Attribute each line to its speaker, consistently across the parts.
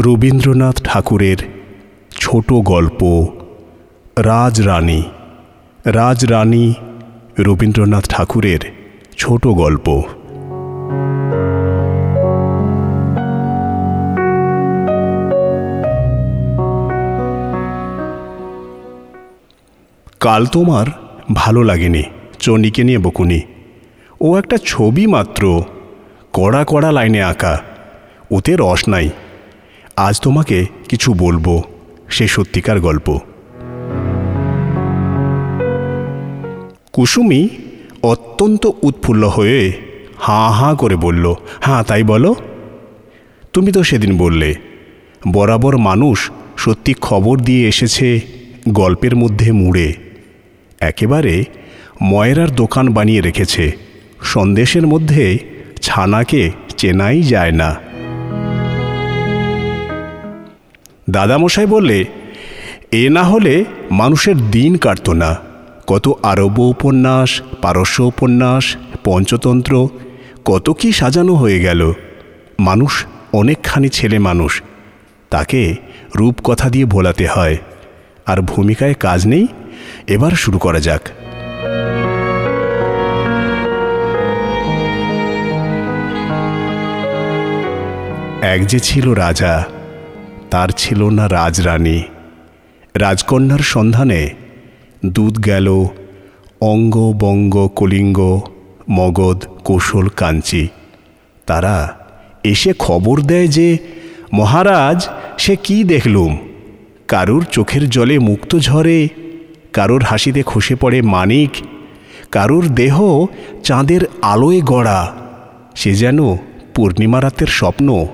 Speaker 1: রবীন্দ্রনাথ ঠাকুরের ছোট গল্প, রাজরানী। রাজরানী রবীন্দ্রনাথ ঠাকুরের ছোট গল্প। কাল তোমার ভালো লাগেনি চনিকে নিয়ে বকুনি। ও একটা ছবি মাত্র, কড়া কড়া লাইনে আঁকা। ওতে রস নাই। আজ তোমাকে কিছু বলব, সে সত্যিকার গল্প। কুসুমি অত্যন্ত উৎফুল্ল হয়ে হাঁ হাঁ করে বলল হ্যাঁ তাই বলো। তুমি তো সেদিন বললে, বরাবর মানুষ সত্যি খবর দিয়ে এসেছে গল্পের মধ্যে মুড়ে। একেবারে ময়রার দোকান বানিয়ে রেখেছে, সন্দেশের মধ্যে ছানাকে চেনাই যায় না। দাদামশাই বললে, এ না হলে মানুষের দিন কাটত না। কত আরব্য উপন্যাস, পারস্য উপন্যাস, পঞ্চতন্ত্র, কত কি সাজানো হয়ে গেল। মানুষ অনেকখানি ছেলে মানুষ। তাকে রূপকথা দিয়ে ভোলাতে হয়। আর ভূমিকায় কাজ নেই, এবার শুরু করা যাক। এক যে ছিল রাজা তার ছিল না রাজরানী। রাজকন্যার সন্ধানে দুধ গেল, অঙ্গ বঙ্গ কলিঙ্গ, মগধ, কৌশল, কাঞ্চি। তারা এসে খবর দেয় যে, মহারাজ, সে কি দেখলুম? কারুর চোখের জলে মুক্ত ঝরে, কারুর হাসিতে খসে পড়ে মানিক, কারুর দেহ চাঁদের আলোয় গড়া। সে যেন পূর্ণিমা রাতের স্বপ্ন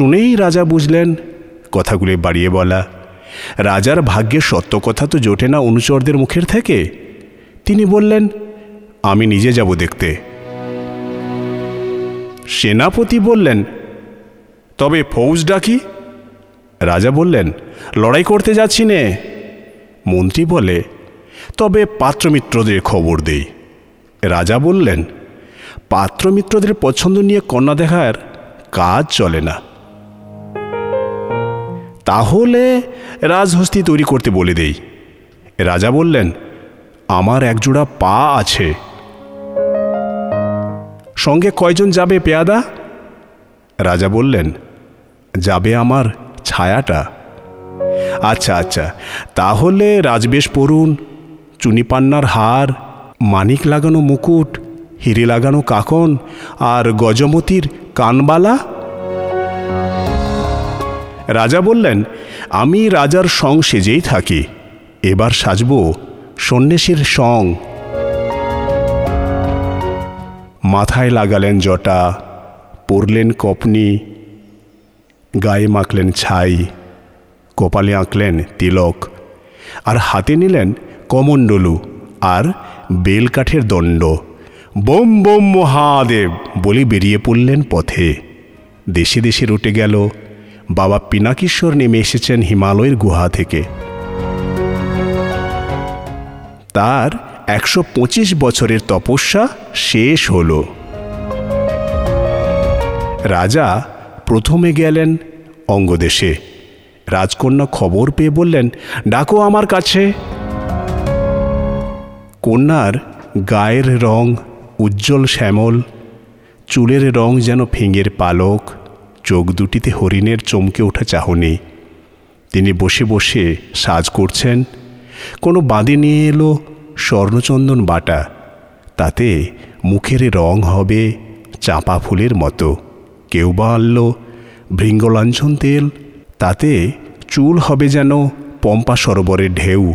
Speaker 1: শুনেই রাজা বুঝলেন, কথাগুলি বাড়িয়ে বলা। রাজার ভাগ্যে সত্য কথা তো জোটে না অনুচরদের মুখের থেকে। তিনি বললেন, আমি নিজে যাব দেখতে। সেনাপতি বললেন, তবে ফৌজ ডাকি? রাজা বললেন, লড়াই করতে যাচ্ছি নে। মন্ত্রী বলে, তবে পাত্রমিত্রদের খবর দেই। রাজা বললেন, পাত্রমিত্রদের পছন্দ নিয়ে কন্যা দেখার কাজ চলে না। তাহলে রাজহস্তি তৈরি করতে বলে দেই। রাজা বললেন, আমার একজোড়া পা আছে। সঙ্গে কয়জন যাবে পেয়াদা? রাজা বললেন, যাবে আমার ছায়াটা। আচ্ছা আচ্ছা তাহলে রাজবেশ পড়ুন চুনিপান্নার হার, মানিক লাগানো মুকুট, হিরে লাগানো কাকন, আর গজমতির কানবালা? রাজা বললেন, আমি রাজার সং সেজেই থাকি। এবার সাজব সন্ন্যাসীর সং মাথায় লাগালেন জটা, পরলেন কপনি, গায়ে মাখলেন ছাই, কপালে আঁকলেন তিলক, আর হাতে নিলেন কমণ্ডলু আর বেলকাঠের দণ্ড। বোম বোম, মহাদেব! বলে বেরিয়ে পড়লেন পথে। দেশে দেশে রুটে গেল বাবা পিনাকিশ্বর নেমে এসেছেন হিমালয়ের গুহা থেকে। তার একশো পঁচিশ বছরের তপস্যা শেষ হল। রাজা প্রথমে গেলেন অঙ্গদেশে। রাজকন্যা খবর পেয়ে বললেন, ডাকো আমার কাছে। কন্যার গায়ের রং উজ্জ্বল শ্যামল, চুলের রং যেন ফিঙের পালক। চোখ দুটিতে হরিণের চমকে ওঠা চাহনি। তিনি বসে বসে সাজ করছেন। কোনো বাঁধে নিয়ে এলো স্বর্ণচন্দন বাটা। তাতে মুখের রং হবে চাঁপা ফুলের মতো। কেউ বা আনল ভৃঙ্গলাঞ্ছন তেল। তাতে চুল হবে যেন পম্পা সরোবরের ঢেউ।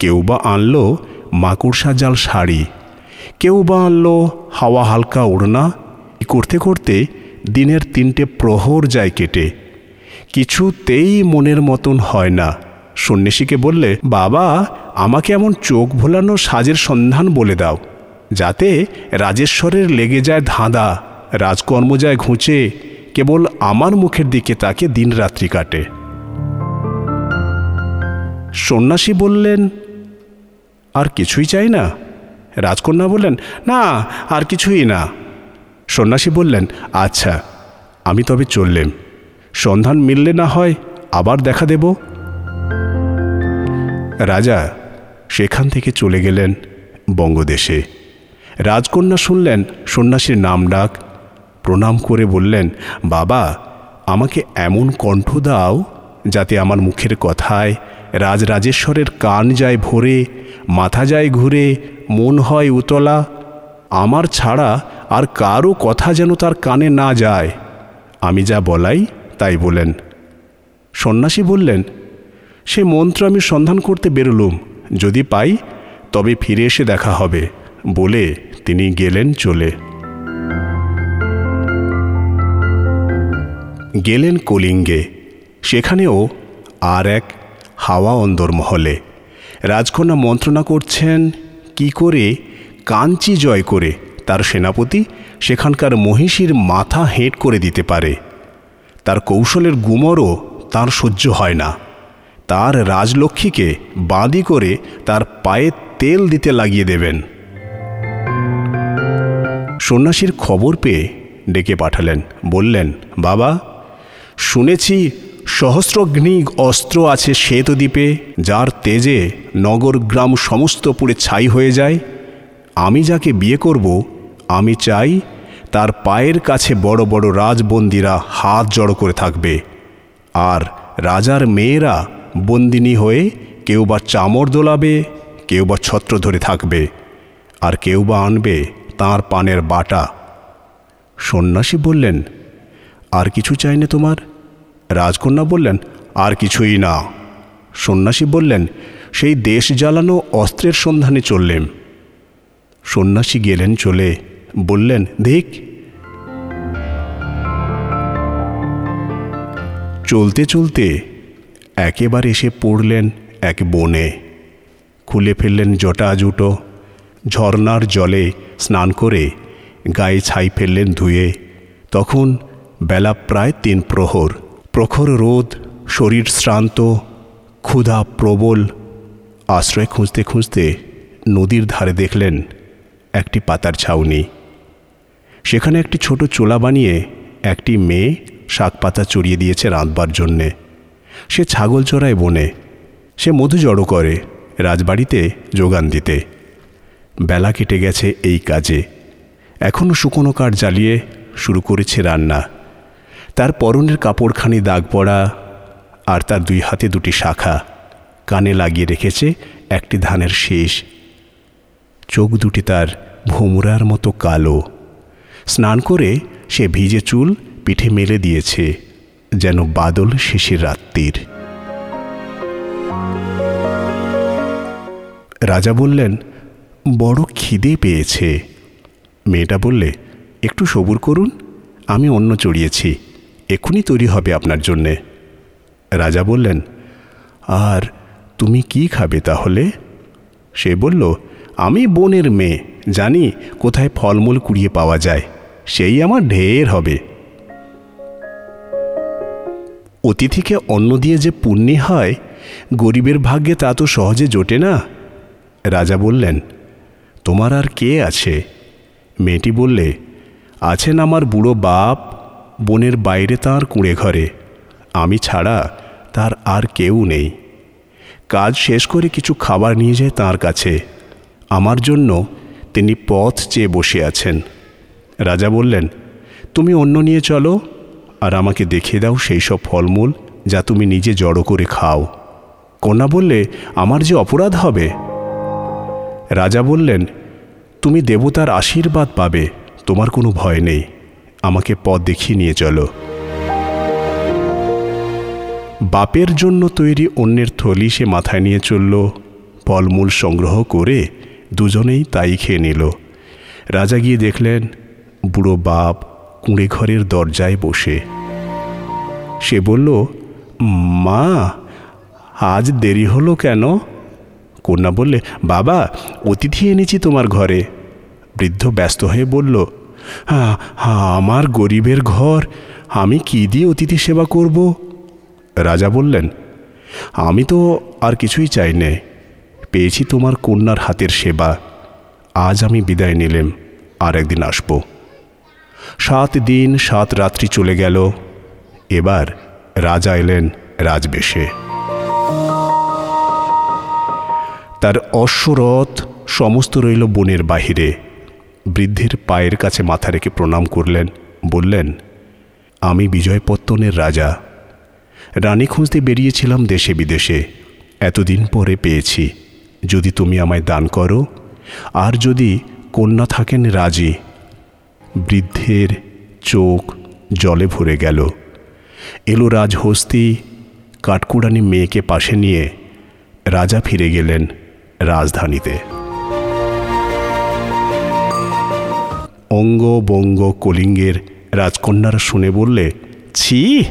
Speaker 1: কেউ বা আনলো মাকড়সা জাল শাড়ি। কেউ বা আনলো হাওয়া হালকা ওড়না। করতে করতে দিনের তিনটে প্রহর যায় কেটে। কিছুতেই মনের মতন হয় না। সন্ন্যাসীকে বললে, বাবা, আমাকে এমন চোখ ভোলানো সাজের সন্ধান বলে দাও, যাতে রাজেশ্বরের লেগে যায় ধাঁধা, রাজকর্ম যায় ঘুঁচে, কেবল আমার মুখের দিকে তাকে দিন রাত্রি কাটে। সন্ন্যাসী বললেন, আর কিছুই চাই না? রাজকন্যা বললেন, না, আর কিছুই না। সন্ন্যাসী বললেন আচ্ছা আমি তবে চললেম। সন্ধান মিললে না হয় আবার দেখা দেব? রাজা সেখান থেকে চলে গেলেন বঙ্গদেশে। রাজকন্যা শুনলেন সন্ন্যাসীর নাম ডাক, প্রণাম করে বললেন, বাবা, আমাকে এমন কণ্ঠ দাও যাতে আমার মুখের কথায় রাজরাজেশ্বরের কান যায় ভরে, মাথা যায় ঘুরে, মন হয় উতলা। আমার ছাড়া আর কারও কথা যেন তার কানে না যায়। আমি যা বলাই, তাই বলেন। সন্ন্যাসী বললেন, সে মন্ত্র আমি সন্ধান করতে বেরোলুম। যদি পাই, তবে ফিরে এসে দেখা হবে। বলে তিনি গেলেন চলে। গেলেন কলিঙ্গে। সেখানেও আর এক হাওয়া অন্দরমহলে। রাজকন্যা মন্ত্রণা করছেন, কি করে? কাঞ্চি জয় করে। তার সেনাপতি সেখানকার মহিষীর মাথা হেঁট করে দিতে পারে। তার কৌশলের গুমরও তার সহ্য হয় না। তার রাজলক্ষ্মীকে বাঁদি করে তার পায়ে তেল দিতে লাগিয়ে দেবেন। সন্ন্যাসীর খবর পেয়ে ডেকে পাঠালেন, বললেন, বাবা, শুনেছি সহস্রগ্নি অস্ত্র আছে শ্বেতদ্বীপে যার তেজে নগর গ্রাম সমস্ত পুড়ে ছাই হয়ে যায়। আমি যাকে বিয়ে করব আমি চাই তার পায়ের কাছে বড় বড় রাজবন্দিরা হাত জড়ো করে থাকবে। আর রাজার মেয়েরা বন্দিনী হয়ে কেউ বা চামর দোলাবে, কেউ বা ছত্র ধরে থাকবে, আর কেউ বা আনবে তাঁর পানের বাটা। সন্ন্যাসী বললেন, আর কিছু চাই না তোমার? রাজকন্যা বললেন, আর কিছুই না। সন্ন্যাসী বললেন, সেই দেশ জ্বালানো অস্ত্রের সন্ধানে চললেন সন্ন্যাসী গেলেন চলে। বললেন, দেখ। চলতে চলতে একেবারে এসে পড়লেন এক বনে। খুলে ফেললেন জটা জুটো, ঝর্নার জলে স্নান করে গায়ে ছাই ফেললেন ধুয়ে। তখন বেলা প্রায় তিন প্রহর। প্রখর রোদ, শরীর শ্রান্ত, ক্ষুধা প্রবল। আশ্রয় খুঁজতে খুঁজতে নদীর ধারে দেখলেন একটি পাতার ছাউনি। সেখানে একটি ছোট চোলা বানিয়ে একটি মেয়ে শাক পাতা চড়িয়ে দিয়েছে রাঁধবার জন্যে। সে ছাগল চড়ায় বনে। সে মধু জড়ো করে রাজবাড়িতে যোগান দিতে। বেলা কেটে গেছে এই কাজে। এখনও শুকনো কাঠ জ্বালিয়ে শুরু করেছে রান্না। তার পরনের কাপড়খানি দাগ পড়া আর তার দুই হাতে দুটি শাখা। কানে লাগিয়ে রেখেছে একটি ধানের শেষ। চোখ দুটি তার ভোমরার মতো কালো। স্নান করে সে ভিজে চুল পিঠে মেলে দিয়েছে, যেন বাদল শেষের রাত্রির। রাজা বললেন, বড় খিদে পেয়েছে। মেয়েটা বললে, একটু সবুর করুন, আমি অন্য চড়িয়েছি, এক্ষুনি তৈরি হবে আপনার জন্যে। রাজা বললেন, আর তুমি কি খাবে তাহলে? সে বলল, আমি বোনের মেয়ে, জানি কোথায় ফলমূল কুড়িয়ে পাওয়া যায়। সেই আমার ঢের হবে। অতিথিকে অন্ন দিয়ে যে পুণ্যি হয়, গরিবের ভাগ্যে তা তো সহজে জোটে না। রাজা বললেন, তোমার আর কে আছে? মেয়েটি বললে, আছেন আমার বুড়ো বাপ, বনের বাইরে তার কুঁড়ে ঘরে। আমি ছাড়া তার আর কেউ নেই। কাজ শেষ করে কিছু খাবার নিয়ে যায় তার কাছে। আমার জন্য তিনি পথ চেয়ে বসে আছেন। রাজা বললেন, তুমি অন্য নিয়ে চলো আর আমাকে দেখিয়ে দাও সেই সব ফলমূল যা তুমি নিজে জড়ো করে খাও। কন্যা বললে, আমার যে অপরাধ হবে? রাজা বললেন, তুমি দেবতার আশীর্বাদ পাবে, তোমার কোনো ভয় নেই, আমাকে পথ দেখিয়ে নিয়ে চলো। বাপের জন্য তৈরি অন্যের থলি সে মাথায় নিয়ে চলল, ফলমূল সংগ্রহ করে দুজনেই তাই খেয়ে নিল। রাজা গিয়ে দেখলেন বুড়ো বাপ কুঁড়ে ঘরের দরজায় বসে। সে বলল, মা, আজ দেরি হলো কেন? কন্যা বললে, বাবা, অতিথি এনেছি তোমার ঘরে। বৃদ্ধ ব্যস্ত হয়ে বলল হ্যাঁ হ্যাঁ আমার গরিবের ঘর, আমি কি দিয়ে অতিথি সেবা করব? রাজা বললেন, আমি তো আর কিছুই চাই নে, পেয়েছি তোমার কন্যার হাতের সেবা। আজ আমি বিদায় নিলেম, আর একদিন আসব। সাত দিন, সাত রাত্রি চলে গেল। এবার রাজা এলেন রাজবেশে। তার অশ্বরথ সমস্ত রইল বনের বাহিরে। বৃদ্ধের পায়ের কাছে মাথা রেখে প্রণাম করলেন, বললেন, আমি বিজয়পত্তনের রাজা। রানী খুঁজতে বেরিয়েছিলাম দেশে বিদেশে। এতদিন পরে পেয়েছি। যদি তুমি আমায় দান করো, আর যদি কন্যা থাকেন রাজি বৃদ্ধের চোখ জলে ভরে গেল। এলো রাজহস্তি কাঠকুড়ানি মেয়েকে পাশে নিয়ে রাজা ফিরে গেলেন রাজধানীতে। অঙ্গ বঙ্গ কলিঙ্গের রাজকন্যারা শুনে বললে, ছি!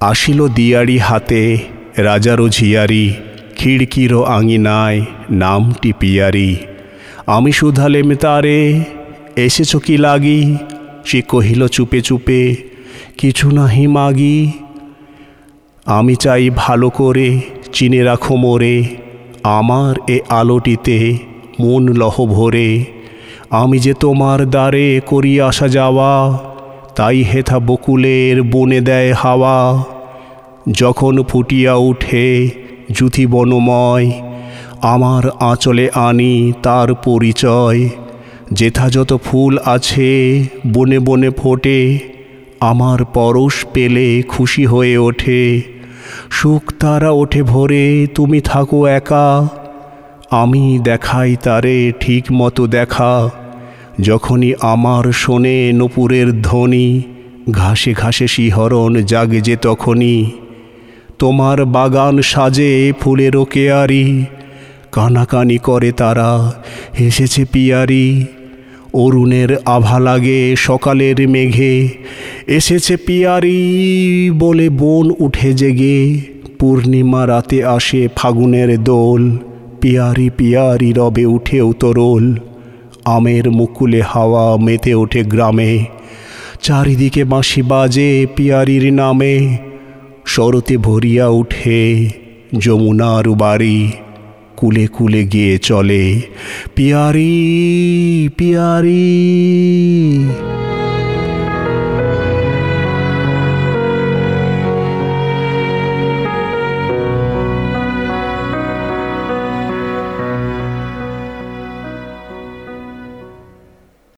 Speaker 1: আসিল দিয়ারি হাতে রাজারও ঝিয়ারি খিড়কিরও আঙিনায়, নামটি পিয়ারি, আমি শুধালেম তারে এসেছ কি লাগি? সে কহিল, চুপে চুপে, কিছু নাহি মাগি। আমি চাই ভালো করে চিনে রাখো মোরে। আমার এ আলোটিতে মন লহ ভরে। আমি যে তোমার দ্বারে করি আসা যাওয়া, তাই হেথা বকুলের বনে দেয় হাওয়া। যখন ফুটিয়া উঠে জুথি বনময়, আমার আঁচলে আনি তার পরিচয়। যেথা যত ফুল আছে, বনে বনে ফোটে, আমার পরশ পেলে খুশি হয়ে ওঠে। সুখ তারা ওঠে ভরে, তুমি থাকো একা। আমি দেখাই তারে ঠিক মতো দেখা। যখনই আমার শোনে নপুরের ধ্বনি, ঘাসে ঘাসে শিহরণ জাগে যে তখনই। তোমার বাগান সাজে ফুলেরও কেয়ারি, কানাকানি করে তারা, এসেছে পিয়ারি। অরুণের আভা লাগে সকালের মেঘে। এসেছে পিয়ারি বলে বন উঠে জেগে। পূর্ণিমা রাতে আসে ফাগুনের দোল। পিয়ারি পিয়ারি রবে উঠে উতরোল। আমের মুকুলে হাওয়া মেতে ওঠে গ্রামে। চারিদিকে বাঁশি বাজে পিয়ারির নামে। শরতে ভরিয়া উঠে যমুনার বাড়ি। কুলে কুলে গিয়ে চলে। পিয়ারি পিয়ারি।